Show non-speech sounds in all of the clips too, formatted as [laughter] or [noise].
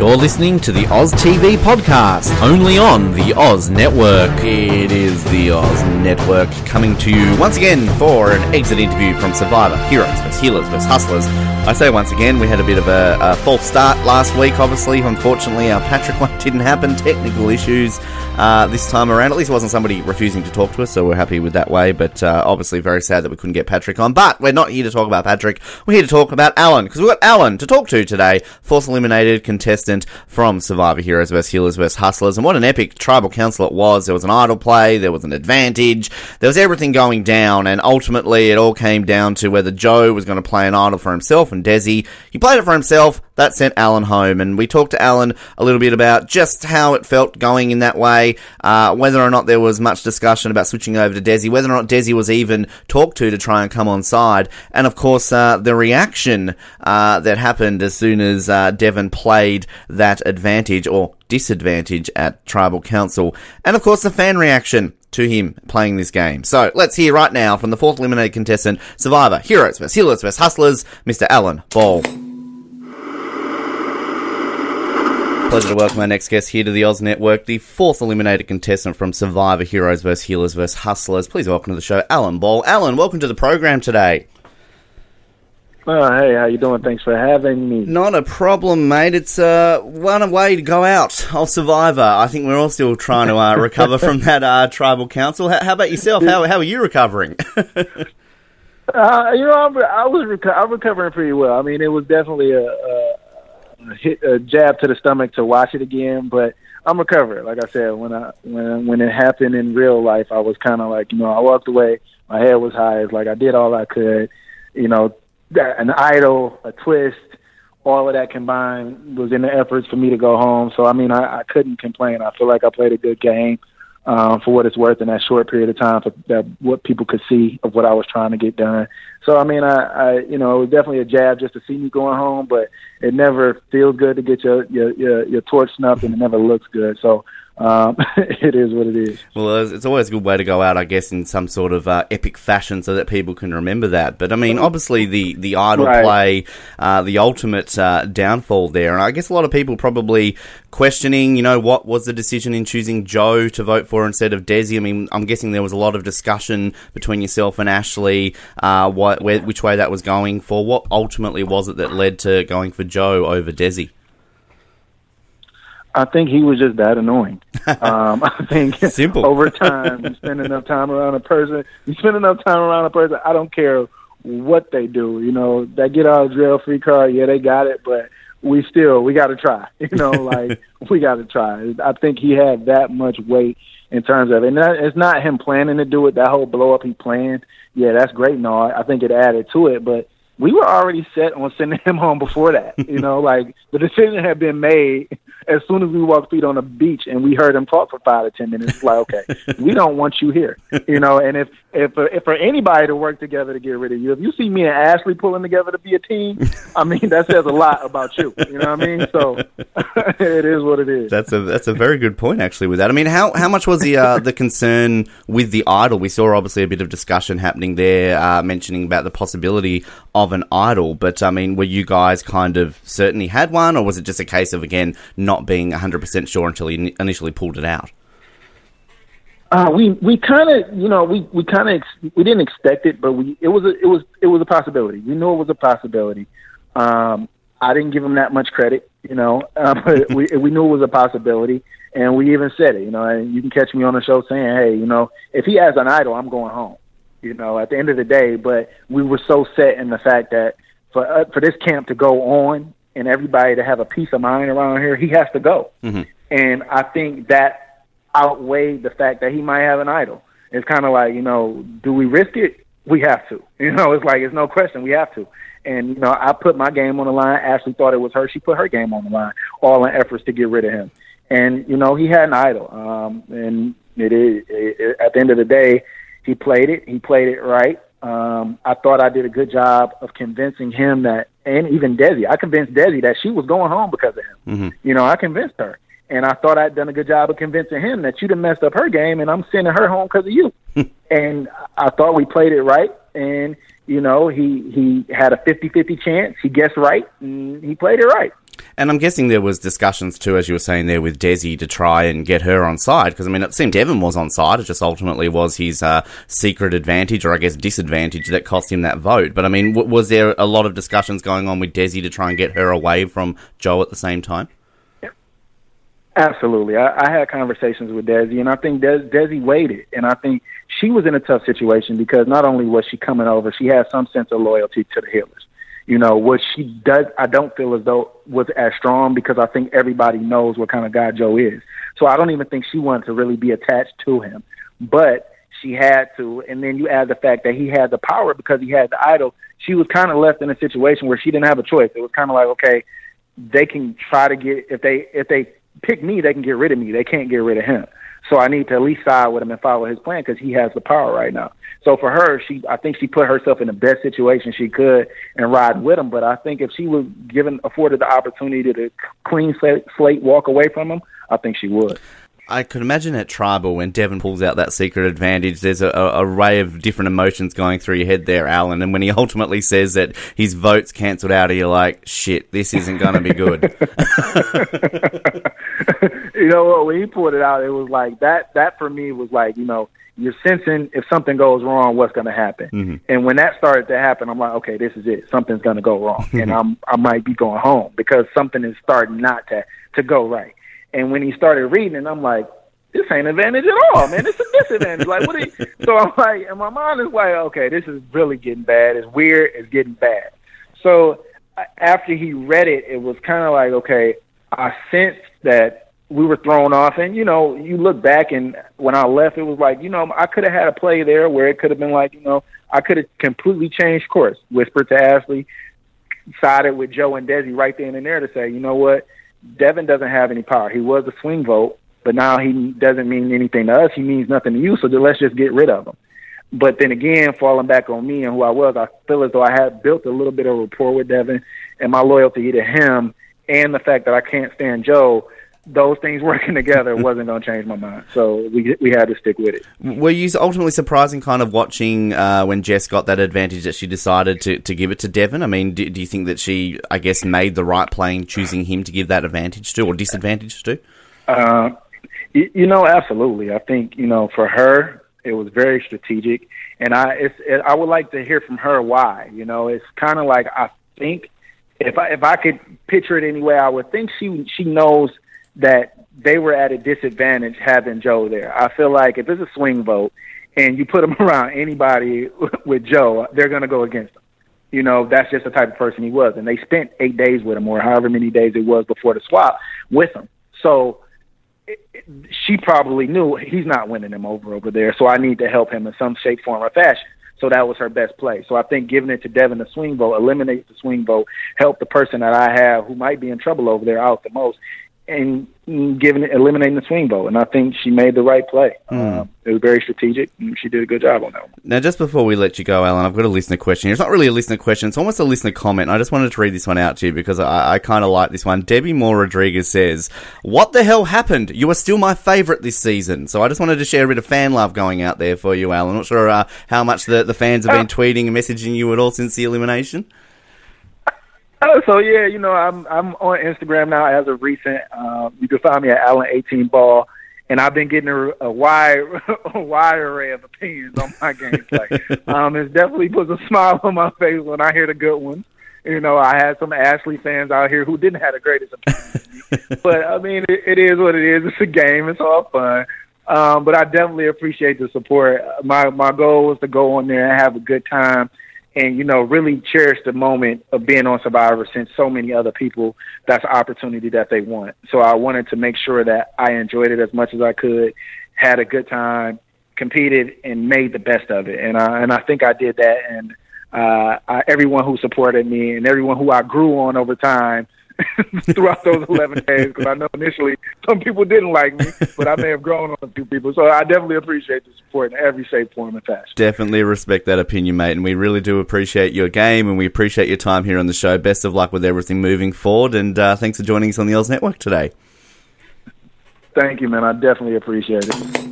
You're listening to the Oz TV podcast, only on the Oz Network. It is the Oz Network coming to you once again for an exit interview from Survivor Heroes vs. Healers vs. Hustlers. I say once again, we had a bit of a, a false start last week, obviously. Unfortunately, our Patrick one [laughs] didn't happen. Technical issues uh, this time around. At least it wasn't somebody refusing to talk to us, so we're happy with that way. But uh, obviously, very sad that we couldn't get Patrick on. But we're not here to talk about Patrick. We're here to talk about Alan, because we've got Alan to talk to today, fourth eliminated contestant from Survivor Heroes vs. Healers vs. Hustlers. And what an epic tribal council it was. There was an idol play, there was an advantage, there was everything going down, and ultimately it all came down to whether Joe was going to play an idol for himself and Desi. He played it for himself. That sent Alan home, and we talked to Alan a little bit about just how it felt going in that way, uh, whether or not there was much discussion about switching over to Desi, whether or not Desi was even talked to to try and come on side, and of course uh, the reaction uh, that happened as soon as uh, Devon played that advantage or disadvantage at Tribal Council, and of course the fan reaction to him playing this game. So let's hear right now from the fourth eliminated contestant, Survivor, Heroes vs. Healers vs. Hustlers, Mr. Alan Ball. Pleasure to welcome our next guest here to the Oz Network, the fourth eliminated contestant from Survivor Heroes vs. Healers vs. Hustlers. Please welcome to the show, Alan Ball. Alan, welcome to the program today. Oh, hey, how you doing? Thanks for having me. Not a problem, mate. It's uh, one way to go out of Survivor. I think we're all still trying to uh, [laughs] recover from that uh, tribal council. How, how about yourself? How, how are you recovering? [laughs] uh, you know, I'm, I was reco- I'm recovering pretty well. I mean, it was definitely a hit, a jab to the stomach to watch it again, but I'm recovering. Like I said, when I when when it happened in real life, I was kind of like, you know, I walked away. My head was high. It's like I did all I could. You know, an idol, a twist, all of that combined was in the efforts for me to go home. So I mean, I, I couldn't complain. I feel like I played a good game um, for what it's worth in that short period of time for that what people could see of what I was trying to get done. So I mean, I, I you know it was definitely a jab just to see me going home, but it never feels good to get your your your, your torch snuffed, and it never looks good. So um, [laughs] it is what it is. Well, it's always a good way to go out, I guess, in some sort of uh, epic fashion, so that people can remember that. But I mean, obviously, the the idol Right. play, uh, the ultimate uh, downfall there, and I guess a lot of people probably questioning, you know, what was the decision in choosing Joe to vote for instead of Desi? I mean, I'm guessing there was a lot of discussion between yourself and Ashley, uh, what, where, which way that was going for. What ultimately was it that led to going for Joe over Desi? I think he was just that annoying. [laughs] Um, I think Simple. over time, you spend enough time around a person, you spend enough time around a person. I don't care what they do. You know, they get out of jail free card. Yeah, they got it, but we still we got to try. [laughs] You know, like [laughs] we got to try. I think he had that much weight in terms of, and that, it's not him planning to do it. That whole blow up he planned. Yeah, that's great. No, I think it added to it, but we were already set on sending [laughs] him home before that. You know, [laughs] like the decision had been made as soon as we walked feet on the beach and we heard him talk for five to ten minutes. It's like, okay, [laughs] we don't want you here. You know, and if if if for anybody to work together to get rid of you, if you see me and Ashley pulling together to be a team, I mean that says a lot about you. You know what I mean? So it is what it is. That's a that's a very good point actually with that. I mean, how how much was the uh, the concern with the idol? We saw obviously a bit of discussion happening there, uh, mentioning about the possibility of an idol. But I mean, were you guys kind of certainly had one, or was it just a case of again not being hundred percent sure until you initially pulled it out? Uh, we we kind of you know we we kind of ex- we didn't expect it, but we it was a, it was it was a possibility. We knew it was a possibility. Um, I didn't give him that much credit, you know, [laughs] uh, but [laughs] we we knew it was a possibility, and we even said it. You know, and you can catch me on the show saying, "Hey, you know, if he has an idol, I'm going home." You know, at the end of the day, but we were so set in the fact that for uh, for this camp to go on and everybody to have a peace of mind around here, he has to go. And I think that outweighed the fact that he might have an idol. It's kind of like, you know, do we risk it? We have to. [laughs] You know, it's like, it's no question. We have to. And, you know, I put my game on the line. Ashley thought it was her. She put her game on the line, all in efforts to get rid of him. And, you know, he had an idol. Um, and it is, it, it, at the end of the day, he played it. He played it right. Um, I thought I did a good job of convincing him that, and even Desi, I convinced Desi that she was going home because of him. mhm You know, I convinced her. And I thought I'd done a good job of convincing him that you done messed up her game and I'm sending her home because of you. [laughs] and I thought we played it right. And, you know, he, he had a 50 50 chance. He guessed right and he played it right. And I'm guessing there was discussions too, as you were saying there, with Desi to try and get her on side. Because I mean, it seemed Devon was on side. It just ultimately was his uh, secret advantage, or I guess disadvantage, that cost him that vote. But I mean, w- was there a lot of discussions going on with Desi to try and get her away from Joe at the same time? Absolutely. I, I had conversations with Desi, and I think Des, Desi waited. And I think she was in a tough situation because not only was she coming over, she had some sense of loyalty to the Healers. You know, what she does, I don't feel as though was as strong because I think everybody knows what kind of guy Joe is. So I don't even think she wanted to really be attached to him. But she had to. And then you add the fact that he had the power because he had the idol. She was kind of left in a situation where she didn't have a choice. It was kind of like, okay, they can try to get if they if they pick me, they can get rid of me. They can't get rid of him. So I need to at least side with him and follow his plan because he has the power right now. So for her, she I think she put herself in the best situation she could and ride with him. But I think if she was given afforded the opportunity to clean slate, slate walk away from him, I think she would. I could imagine at Tribal when Devon pulls out that secret advantage, there's a, a, array of different emotions going through your head there, Alan. And when he [laughs] ultimately says that his vote's cancelled out, you're like, shit, this isn't going to be good. [laughs] [laughs] you know what? When he pulled it out, it was like that. That for me was like, you know, you're sensing if something goes wrong, what's going to happen. Mm-hmm. And when that started to happen, I'm like, okay, this is it. Something's going to go wrong, and I'm I might be going home because something is starting not to to go right. And when he started reading, it, I'm like, this ain't advantage at all, man. It's a disadvantage. like, what? Are you? [laughs] So I'm like, and my mind is like, okay, this is really getting bad. It's weird. It's getting bad. So after he read it, it was kind of like, okay, I sensed that we were thrown off. And you know, you look back and when I left, it was like, you know, I could have had a play there where it could have been like, you know, I could have completely changed course. Whispered to Ashley, sided with Joe and Desi right then and there to say, you know what Devon doesn't have any power. He was a swing vote, but now he doesn't mean anything to us. He means nothing to you. So let's just get rid of him. But then again, falling back on me and who I was, I feel as though I had built a little bit of rapport with Devon, and my loyalty to him, and the fact that I can't stand Joe those things working [laughs] together wasn't going to change my mind. So we we had to stick with it. Were you ultimately surprising kind of watching uh, when Jess got that advantage that she decided to, to give it to Devon? I mean, do, do you think that she, I guess, made the right play in choosing him to give that advantage to or disadvantage to? Uh, you, you know, absolutely. I think, you know, for her, it was very strategic. And I, it's, it, I would like to hear from her why. You know, it's kind of like I think if I if I could picture it anyway, I would think she she knows – that they were at a disadvantage having Joe there. I feel like if it's a swing vote and you put them [laughs] around anybody with Joe, they're going to go against him. You know, that's just the type of person he was. And they spent eight days with him or however many days it was before the swap with him. So she probably knew he's not winning him over over there. So I need to help him in some shape, form, or fashion. So that was her best play. So I think giving it to Devon the swing vote eliminates the swing vote, help the person that I have who might be in trouble over there out the most, and giving eliminating the swing vote. And I think she made the right play. Mm. Uh, it was very strategic, and she did a good job on that one. Now, just before we let you go, Alan, I've got a listener question. It's not really a listener question; it's almost a listener comment. I just wanted to read this one out to you because I, I kind of like this one. Debbie Moore Rodriguez says, "What the hell happened? You are still my favourite this season." So I just wanted to share a bit of fan love going out there for you, Alan. Not sure uh, how much the, the fans have been uh, tweeting and messaging you at all since the elimination. Oh, so yeah, you know, I'm I'm on Instagram now as of recent. Um, you can find me at Allen 18 Ball, and I've been getting a, a wide [laughs] a wide array of opinions on my gameplay. [laughs] um, it definitely puts a smile on my face when I hear the good ones. You know, I had some Ashley fans out here who didn't have the greatest opinions, [laughs] but I mean, it, it is what it is. It's a game. It's all fun. Um, but I definitely appreciate the support. My my goal was to go on there and have a good time and you know really cherish the moment of being on Survivor since so many other people that's opportunity that they want. So I wanted to make sure that I enjoyed it as much as I could, had a good time, competed, and made the best of it. And I and I think I did that. And uh, I, everyone who supported me and everyone who I grew on over time [laughs] throughout those 11 days because I know initially some people didn't like me, but I may have grown on a few people. So I definitely appreciate the support in every shape, form, and fashion. Definitely respect that opinion, mate. And we really do appreciate your game and we appreciate your time here on the show. Best of luck with everything moving forward. And uh, thanks for joining us on the Oz Network today. Thank you, man. I definitely appreciate it.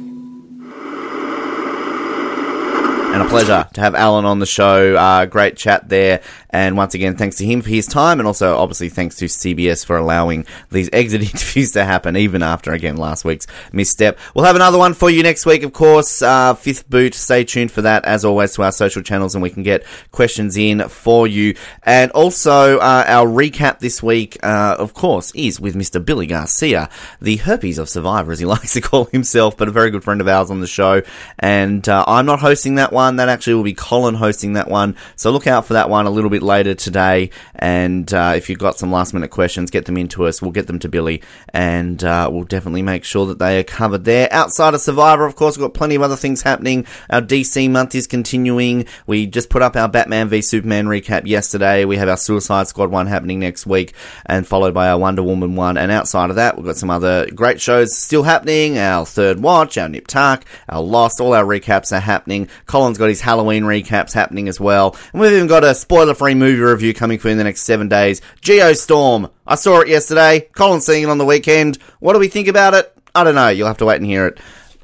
And a pleasure to have Alan on the show. Uh, great chat there. And once again, thanks to him for his time, and also obviously thanks to CBS for allowing these exit [laughs] interviews to happen, even after again last week's misstep. We'll have another one for you next week, of course. Uh, fifth boot. Stay tuned for that, as always, to our social channels, and we can get questions in for you. And also, uh, our recap this week, uh, of course, is with Mr. Billy Garcia, the herpes of Survivor, as he [laughs] likes to call himself, but a very good friend of ours on the show. And uh, I'm not hosting that one. That actually will be Colin hosting that one. So look out for that one a little bit later today. And uh, if you've got some last minute questions, get them into us. We'll get them to Billy, and uh, we'll definitely make sure that they are covered there. Outside of Survivor, of course, we've got plenty of other things happening. Our DC month is continuing. We just put up our Batman v Superman recap yesterday. We have our Suicide Squad one happening next week, and followed by our Wonder Woman one. And outside of that, we've got some other great shows still happening. Our Third Watch, our Nip Tuck, our Lost, all our recaps are happening. Colin's got his Halloween recaps happening as well. And we've even got a spoiler free movie review coming for you in the next seven days. Geostorm. I saw it yesterday. Colin's seeing it on the weekend. What do we think about it? I don't know. You'll have to wait and hear it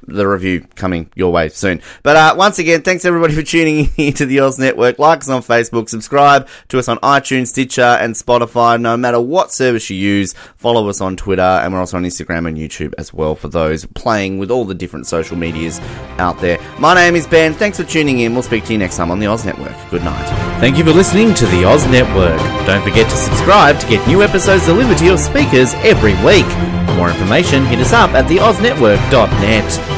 the review coming your way soon. But uh, once again, thanks everybody for tuning [laughs] in to the Oz Network. Like us on Facebook, subscribe to us on iTunes, Stitcher, and Spotify. No matter what service you use, follow us on Twitter, and we're also on Instagram and YouTube as well for those playing with all the different social medias out there. My name is Ben. Thanks for tuning in. We'll speak to you next time on the Oz Network. Good night. Thank you for listening to the Oz Network. Don't forget to subscribe to get new episodes delivered to your speakers every week. For more information, hit us up at theoznetwork.net.